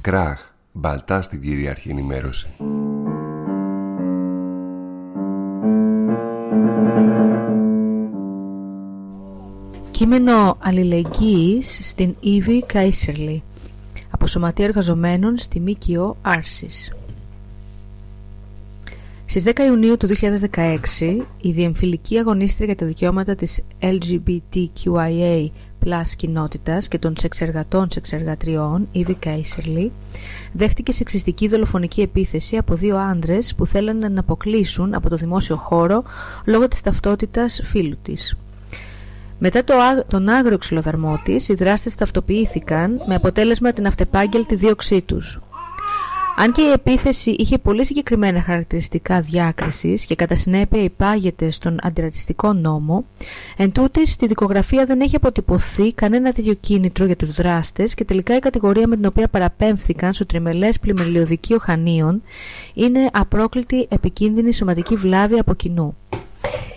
Κράχ, μπαλτά στην κυρίαρχη ενημέρωση. Κείμενο αλληλεγγύης στην Ήβη Καϊσερλή από Σωματεία Εργαζομένων στη ΜΚΟ Άρσης. Στις 10 Ιουνίου του 2016, η διεμφυλική αγωνίστρια για τα δικαιώματα της LGBTQIA Plus κοινότητας και των σεξεργατών σεξεργατριών, Ήβη Καϊσερλή, δέχτηκε σεξιστική δολοφονική επίθεση από δύο άντρες που θέλανε να αποκλείσουν από το δημόσιο χώρο λόγω της ταυτότητας φίλου της. Μετά το, τον άγριο ξυλοδαρμό της, οι δράστες ταυτοποιήθηκαν με αποτέλεσμα την αυτεπάγγελτη δίωξή τους. Αν και η επίθεση είχε πολύ συγκεκριμένα χαρακτηριστικά διάκρισης και κατά συνέπεια υπάγεται στον αντιρατσιστικό νόμο, εν τούτης, στη δικογραφία δεν έχει αποτυπωθεί κανένα τέτοιο κίνητρο για τους δράστες και τελικά η κατηγορία με την οποία παραπέμφθηκαν στο τριμελές πλημελιωδικείο Χανίων είναι απρόκλητη επικίνδυνη σωματική βλάβη από κοινού.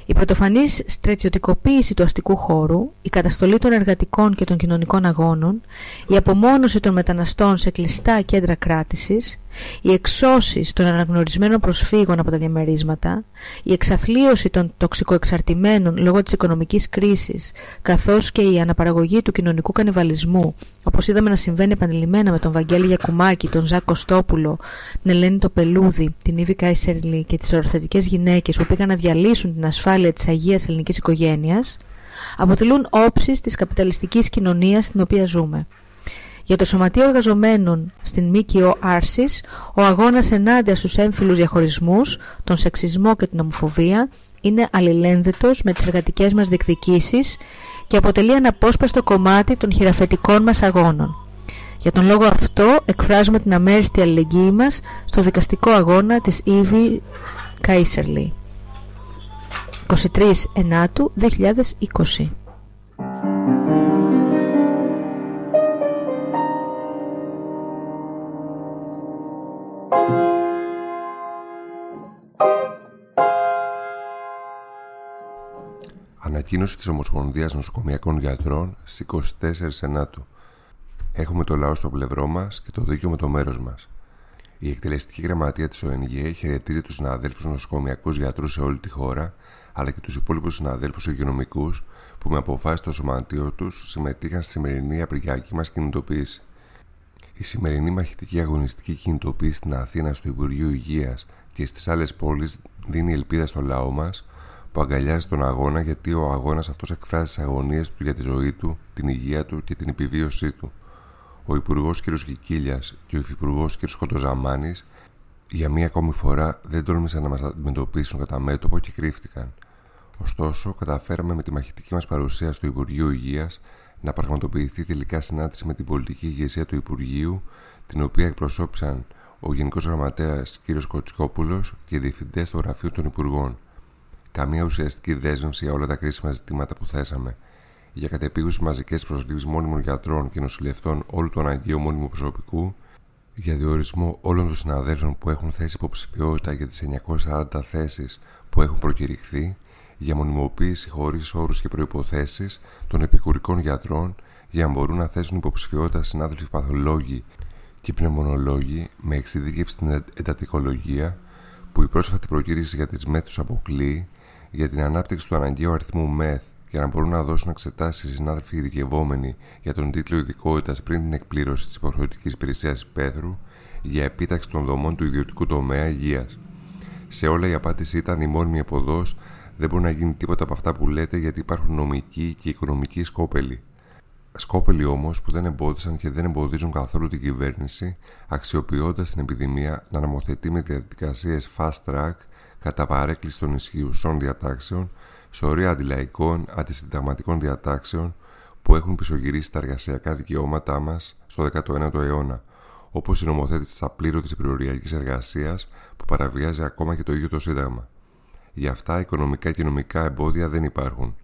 Η πρωτοφανής στρατιωτικοποίηση του αστικού χώρου, η καταστολή των εργατικών και των κοινωνικών αγώνων, η απομόνωση των μεταναστών σε κλειστά κέντρα κράτησης, η εξώση των αναγνωρισμένων προσφύγων από τα διαμερίσματα, η εξαθλίωση των τοξικοεξαρτημένων λόγω της οικονομικής κρίσης, καθώς και η αναπαραγωγή του κοινωνικού κανιβαλισμού, όπως είδαμε να συμβαίνει επανειλημμένα με τον Βαγγέλη Γιακουμάκη, τον Ζακ Κωστόπουλο, την Ελένη Τοπελούδη, την Ήβη Καϊσερλή και τις οροθετικές γυναίκες που πήγαν να διαλύσουν την ασφάλεια της Αγίας Ελληνικής Οικογένειας, αποτελούν όψεις της καπιταλιστικής κοινωνίας στην οποία ζούμε. Για το Σωματείο Εργαζομένων στην ΜΚΟ Άρσης, ο αγώνας ενάντια στους έμφυλους διαχωρισμούς, τον σεξισμό και την ομοφοβία είναι αλληλένδετος με τις εργατικές μας διεκδικήσεις και αποτελεί αναπόσπαστο κομμάτι των χειραφετικών μας αγώνων. Για τον λόγο αυτό εκφράζουμε την αμέριστη αλληλεγγύη μας στο δικαστικό αγώνα της Ivy Kaiserly. 23 Ενάτου 2020 Ανακοίνωση της Ομοσπονδίας Νοσοκομιακών Γιατρών στις 24 Σενάτου. Έχουμε το λαό στο πλευρό μας και το δίκαιο με το μέρος μας. Η εκτελεστική γραμματεία της ΟΕΝΓΕ χαιρετίζει τους συναδέλφους νοσοκομιακούς γιατρούς σε όλη τη χώρα, αλλά και τους υπόλοιπους συναδέλφους υγειονομικούς που με αποφάσεις στο σωματείο τους συμμετείχαν στη σημερινή απριακή μας κινητοποίηση. Η σημερινή μαχητική αγωνιστική κινητοποίηση στην Αθήνα στο Υπουργείο Υγείας και στις άλλες πόλεις δίνει ελπίδα στο λαό μας που αγκαλιάζει τον αγώνα γιατί ο αγώνας αυτός εκφράζει τις αγωνίες του για τη ζωή του, την υγεία του και την επιβίωσή του. Ο Υπουργός κ. Κικίλιας και ο Υφυπουργός κ. Σκοτοζαμάνη για μία ακόμη φορά δεν τόλμησαν να μας αντιμετωπίσουν κατά μέτωπο και κρύφτηκαν. Ωστόσο, καταφέραμε με τη μαχητική μας παρουσία στο Υπουργείο Υγείας να πραγματοποιηθεί τελικά συνάντηση με την πολιτική ηγεσία του Υπουργείου, την οποία εκπροσώπησαν ο Γενικός Γραμματέας κ. Κοτσικόπουλο και οι διευθυντές του Γραφείου των Υπουργών καμία ουσιαστική δέσμευση για όλα τα κρίσιμα ζητήματα που θέσαμε. Για κατεπίγουσες μαζικές προσλήψεις μόνιμων γιατρών και νοσηλευτών όλου του αναγκαίου μόνιμου προσωπικού, για διορισμό όλων των συναδέλφων που έχουν θέσει υποψηφιότητα για τις 940 θέσεις που έχουν προκηρυχθεί, για μονιμοποίηση χωρίς όρους και προποθέσει των επικουρικών γιατρών για να μπορούν να θέσουν υποψηφιότητα συνάδελφοι παθολόγοι και πνευμονολόγοι με εξειδίκευση στην εντατικολογία, που η πρόσφατη προκήρυξη για τις μέθου αποκλείει για την ανάπτυξη του αναγκαίου αριθμού ΜΕΘ για να μπορούν να δώσουν εξετάσεις οι συνάδελφοι ειδικευόμενοι για τον τίτλο ειδικότητας πριν την εκπλήρωση της υποχρεωτικής υπηρεσίας Πέθρου για επίταξη των δομών του ιδιωτικού τομέα υγείας. Σε όλα η απάντηση ήταν η μόνιμη εποδός δεν μπορεί να γίνει τίποτα από αυτά που λέτε γιατί υπάρχουν νομικοί και οικονομικοί σκόπελοι. Σκόπελοι όμως που δεν εμπόδισαν και δεν εμποδίζουν καθόλου την κυβέρνηση αξιοποιώντας την επιδημία να νομοθετεί με διαδικασίες fast track κατά παρέκκληση των ισχυουσών διατάξεων, σωρία αντιλαϊκών, αντισυνταγματικών διατάξεων που έχουν πισωγυρίσει τα εργασιακά δικαιώματά μας στο 19ο αιώνα, όπως η νομοθέτηση της απλήρωτης πληροριακή εργασίας που παραβιάζει ακόμα και το ίδιο το Σύνταγμα. Γι' αυτά οικονομικά και νομικά εμπόδια δεν υπάρχουν.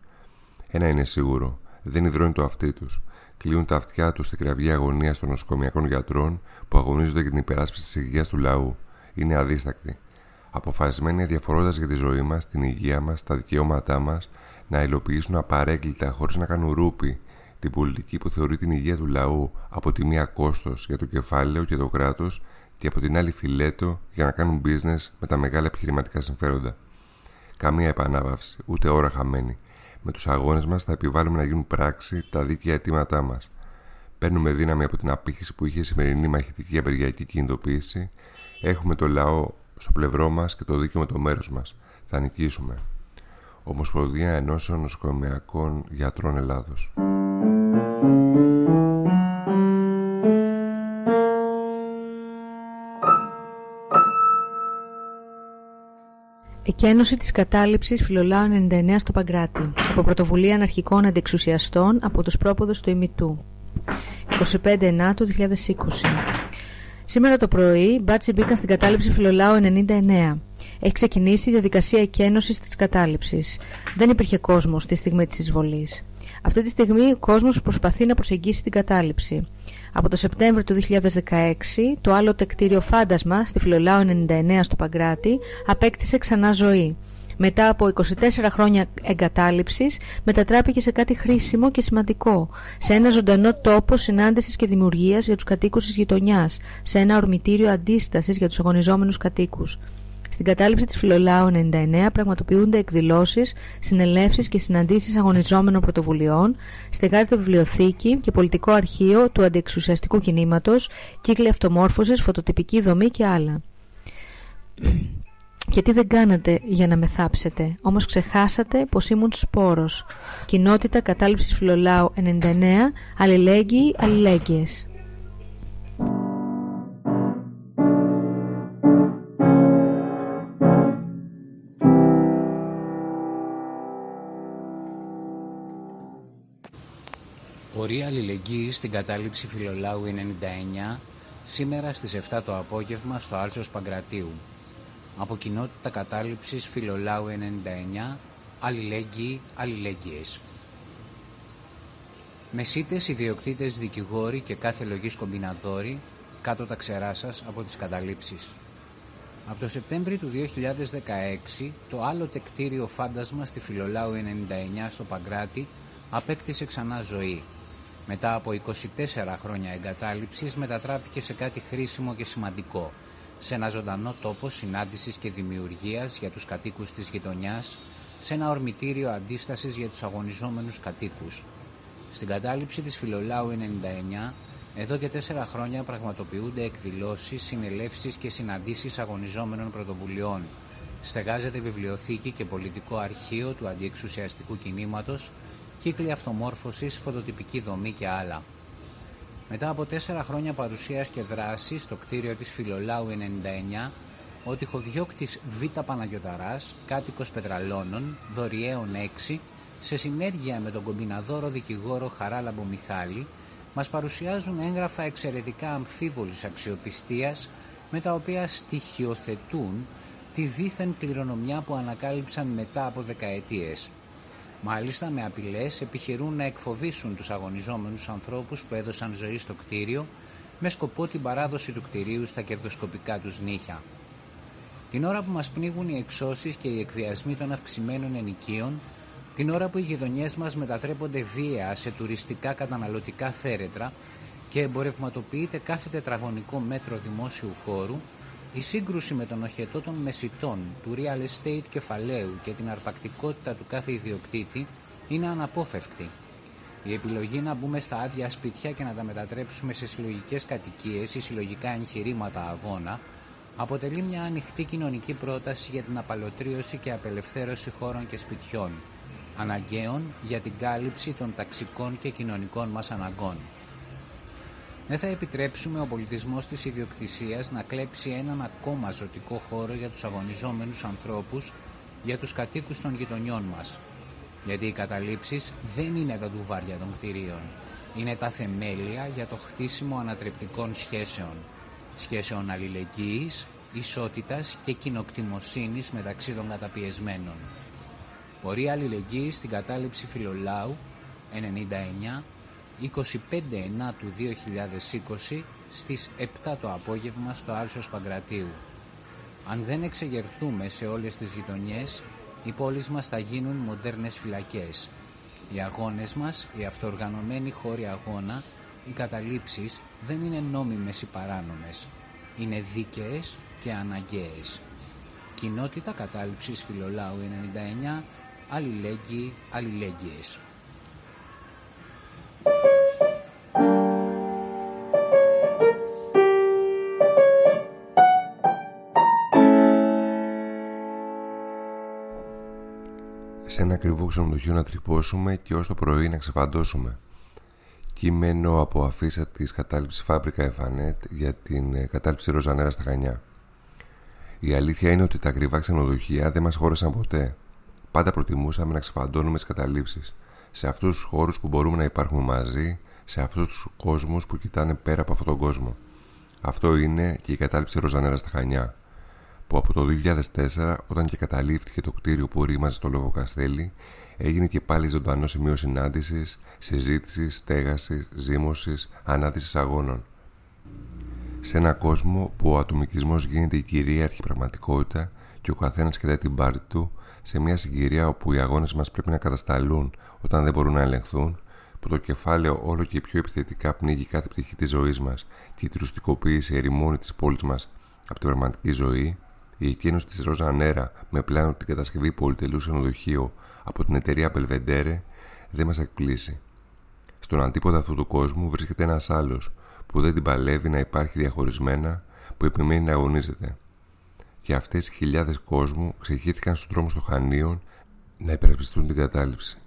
Ένα είναι σίγουρο, δεν υδρώνει το αυτί τους. Κλείουν τα αυτιά τους στην κραυγή αγωνίας των νοσοκομιακών γιατρών που αγωνίζονται για την υπεράσπιση της υγείας του λαού είναι αδίστακτη. Αποφασισμένοι αδιαφορώντας για τη ζωή μας, την υγεία μας, τα δικαιώματά μας, να υλοποιήσουν απαρέγκλητα χωρίς να κάνουν ρούπι την πολιτική που θεωρεί την υγεία του λαού από τη μία κόστος για το κεφάλαιο και το κράτος και από την άλλη φιλέτο για να κάνουν business με τα μεγάλα επιχειρηματικά συμφέροντα. Καμία επανάβαυση, ούτε ώρα χαμένη. Με τους αγώνες μας θα επιβάλλουμε να γίνουν πράξη τα δίκαια αιτήματά μας. Παίρνουμε δύναμη από την απήχηση που είχε η σημερινή μαχητική απεργιακή κινητοποίηση. Έχουμε το λαό στο πλευρό μας και το δίκαιο με το μέρος μας. Θα νικήσουμε. Ομοσπονδία Ενώσεων Νοσοκομιακών Γιατρών Ελλάδος. Εκένωση της κατάληψης Φιλολάου 99 στο Παγκράτη από πρωτοβουλία αναρχικών αντεξουσιαστών από τους πρόποδους του ημιτού 25 Ενάτου 2020 Σήμερα το πρωί οι μπάτσι μπήκαν στην κατάληψη Φιλολάου 99 έχει ξεκινήσει η διαδικασία εκένωσης της κατάληψης. Δεν υπήρχε κόσμος στη στιγμή της εισβολής. Αυτή τη στιγμή ο κόσμος προσπαθεί να προσεγγίσει την κατάληψη. Από το Σεπτέμβριο του 2016, το άλλο τεκτήριο φάντασμα στη Φιλολάου 99 στο Παγκράτη απέκτησε ξανά ζωή. Μετά από 24 χρόνια εγκατάλειψης μετατράπηκε σε κάτι χρήσιμο και σημαντικό, σε ένα ζωντανό τόπο συνάντησης και δημιουργίας για τους κατοίκους της γειτονιάς, σε ένα ορμητήριο αντίστασης για τους αγωνιζόμενους κατοίκους. Στην κατάληψη της Φιλολάου 99 πραγματοποιούνται εκδηλώσεις, συνελεύσεις και συναντήσεις αγωνιζόμενων πρωτοβουλειών, στεγάζεται βιβλιοθήκη και πολιτικό αρχείο του αντιεξουσιαστικού κινήματος, κύκλοι αυτομόρφωσης, φωτοτυπική δομή και άλλα. Και τι δεν κάνατε για να με θάψετε, όμως ξεχάσατε πως ήμουν σπόρος. Κοινότητα κατάληψης Φιλολάου 99, αλληλέγγυοι, αλληλέγγυες. Πορεία αλληλεγγύη στην κατάληψη Φιλολάου 99 σήμερα στις 7 το απόγευμα στο Άλσος Παγκρατίου. Από κοινότητα κατάληψης Φιλολάου 99 Αλληλέγγυοι Αλληλέγγυες. Μεσίτες, ιδιοκτήτες, δικηγόροι και κάθε λογής κομπιναδόροι κάτω τα ξερά σας από τις καταλήψεις. Από το Σεπτέμβριο του 2016 το άλλο τεκτήριο φάντασμα στη Φιλολάου 99 στο Παγκράτη απέκτησε ξανά ζωή μετά από 24 χρόνια εγκατάλειψης μετατράπηκε σε κάτι χρήσιμο και σημαντικό, σε ένα ζωντανό τόπο συνάντησης και δημιουργίας για τους κατοίκους της γειτονιάς, σε ένα ορμητήριο αντίστασης για τους αγωνιζόμενους κατοίκους. Στην κατάληψη της Φιλολάου 99, εδώ και τέσσερα χρόνια πραγματοποιούνται εκδηλώσεις, συνελεύσεις και συναντήσεις αγωνιζόμενων πρωτοβουλειών. Στεγάζεται βιβλιοθήκη και πολιτικό αρχείο του αντιεξουσιαστικού κινήματος κύκλοι αυτομόρφωσης, φωτοτυπική δομή και άλλα. Μετά από τέσσερα χρόνια παρουσίας και δράσης στο κτίριο της Φιλολάου 99, ο τυχοδιώκτης Β. Παναγιωταράς, κάτοικος Πετραλώνων, δωριέων 6, σε συνέργεια με τον κομπιναδόρο δικηγόρο Χαράλαμπο Μιχάλη, μας παρουσιάζουν έγγραφα εξαιρετικά αμφίβολης αξιοπιστίας, με τα οποία στοιχειοθετούν τη δίθεν κληρονομιά που ανακάλυψαν μετά από δεκαετίες. Μάλιστα με απειλές επιχειρούν να εκφοβήσουν τους αγωνιζόμενους ανθρώπους που έδωσαν ζωή στο κτίριο με σκοπό την παράδοση του κτηρίου στα κερδοσκοπικά τους νύχια. Την ώρα που μας πνίγουν οι εξώσεις και οι εκβιασμοί των αυξημένων ενοικίων, την ώρα που οι γειτονιές μας μετατρέπονται βία σε τουριστικά καταναλωτικά θέρετρα και εμπορευματοποιείται κάθε τετραγωνικό μέτρο δημόσιου χώρου, η σύγκρουση με τον οχετό των μεσητών, του real estate κεφαλαίου και την αρπακτικότητα του κάθε ιδιοκτήτη είναι αναπόφευκτη. Η επιλογή να μπούμε στα άδεια σπίτια και να τα μετατρέψουμε σε συλλογικές κατοικίες ή συλλογικά εγχειρήματα αγώνα αποτελεί μια ανοιχτή κοινωνική πρόταση για την απαλωτρίωση και απελευθέρωση χώρων και σπιτιών, αναγκαίων για την κάλυψη των ταξικών και κοινωνικών μας αναγκών. Δεν θα επιτρέψουμε ο πολιτισμός της ιδιοκτησίας να κλέψει έναν ακόμα ζωτικό χώρο για τους αγωνιζόμενους ανθρώπους, για τους κατοίκους των γειτονιών μας. Γιατί οι καταλήψεις δεν είναι τα ντουβάρια των κτηρίων. Είναι τα θεμέλια για το χτίσιμο ανατρεπτικών σχέσεων. Σχέσεων αλληλεγγύης, ισότητας και κοινοκτημοσύνης μεταξύ των καταπιεσμένων. Πορεία αλληλεγγύης στην κατάληψη Φιλολάου 99 25 του 2020 στις 7 το απόγευμα στο Άλσος Παγκρατίου. Αν δεν εξεγερθούμε σε όλες τις γειτονιές, οι πόλεις μας θα γίνουν μοντέρνες φυλακές. Οι αγώνες μας, οι αυτοοργανωμένοι χώροι αγώνα, οι καταλήψεις δεν είναι νόμιμες ή παράνομες. Είναι δίκαιες και αναγκαίες. Κοινότητα κατάληψης Φιλολάου 99, αλληλέγγυοι, αλληλέγγυες. Σε ένα ακριβό ξενοδοχείο να τρυπώσουμε και ως το πρωί να ξεφαντώσουμε. Κείμενο από αφίσα της κατάληψης Φάμπρικα Εφανέτ για την ε, κατάληψη Ροζανέρα στα Χανιά. Η αλήθεια είναι ότι τα ακριβά ξενοδοχεία δεν μας χώρεσαν ποτέ. Πάντα προτιμούσαμε να ξεφαντώνουμε τις καταλήψεις. Σε αυτούς τους χώρους που μπορούμε να υπάρχουμε μαζί, σε αυτούς τους κόσμους που κοιτάνε πέρα από αυτόν τον κόσμο. Αυτό είναι και η κατάληψη Ροζανέρα στα Χανιά που από το 2004 όταν και καταλήφθηκε το κτίριο που ρήμαζε στο Λόγο Καστέλη έγινε και πάλι ζωντανό σημείο συνάντησης, συζήτησης, στέγασης, ζήμωση, ανάδυση αγώνων. Σε ένα κόσμο που ο ατομικισμός γίνεται η κυρίαρχη πραγματικότητα και ο καθένας κοιτάει την πάρτη του, σε μια συγκυρία όπου οι αγώνες μας πρέπει να κατασταλούν όταν δεν μπορούν να ελεγχθούν, που το κεφάλαιο όλο και πιο επιθετικά πνίγει κάθε πτυχή της ζωής μας και η τουριστικοποίηση ερημώνει τη πόλη μας από την πραγματική ζωή, η εκκίνηση της Ρόζα Νέρα με πλάνο την κατασκευή πολυτελού ξενοδοχείου από την εταιρεία Belvedere δεν μας εκπλήσει. Στον αντίποδα αυτού του κόσμου βρίσκεται ένας άλλος που δεν την παλεύει να υπάρχει διαχωρισμένα, που επιμένει να αγωνίζεται. Και αυτές οι χιλιάδες κόσμου ξεχύθηκαν στους δρόμους των Χανίων να υπερασπιστούν την κατάληψη.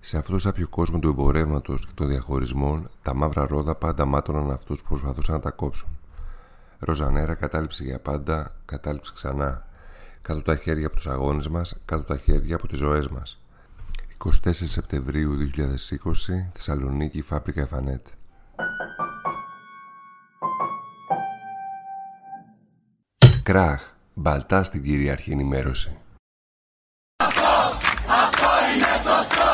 Σε αυτό το σάπιο κόσμο του εμπορεύματος και των διαχωρισμών, τα μαύρα ρόδα πάντα μάτωναν αυτούς που προσπαθούσαν να τα κόψουν. Ροζανέρα, κατάληψη για πάντα, κατάληψη ξανά. Κάτω τα χέρια από τους αγώνες μας, κάτω τα χέρια από τις ζωές μας. 24 Σεπτεμβρίου 2020, Θεσσαλονίκη, Φάπρικα Εφανέτ. Κράχ, μπαλτά στην κυρίαρχη ενημέρωση. Αυτό, αυτό είναι σωστό!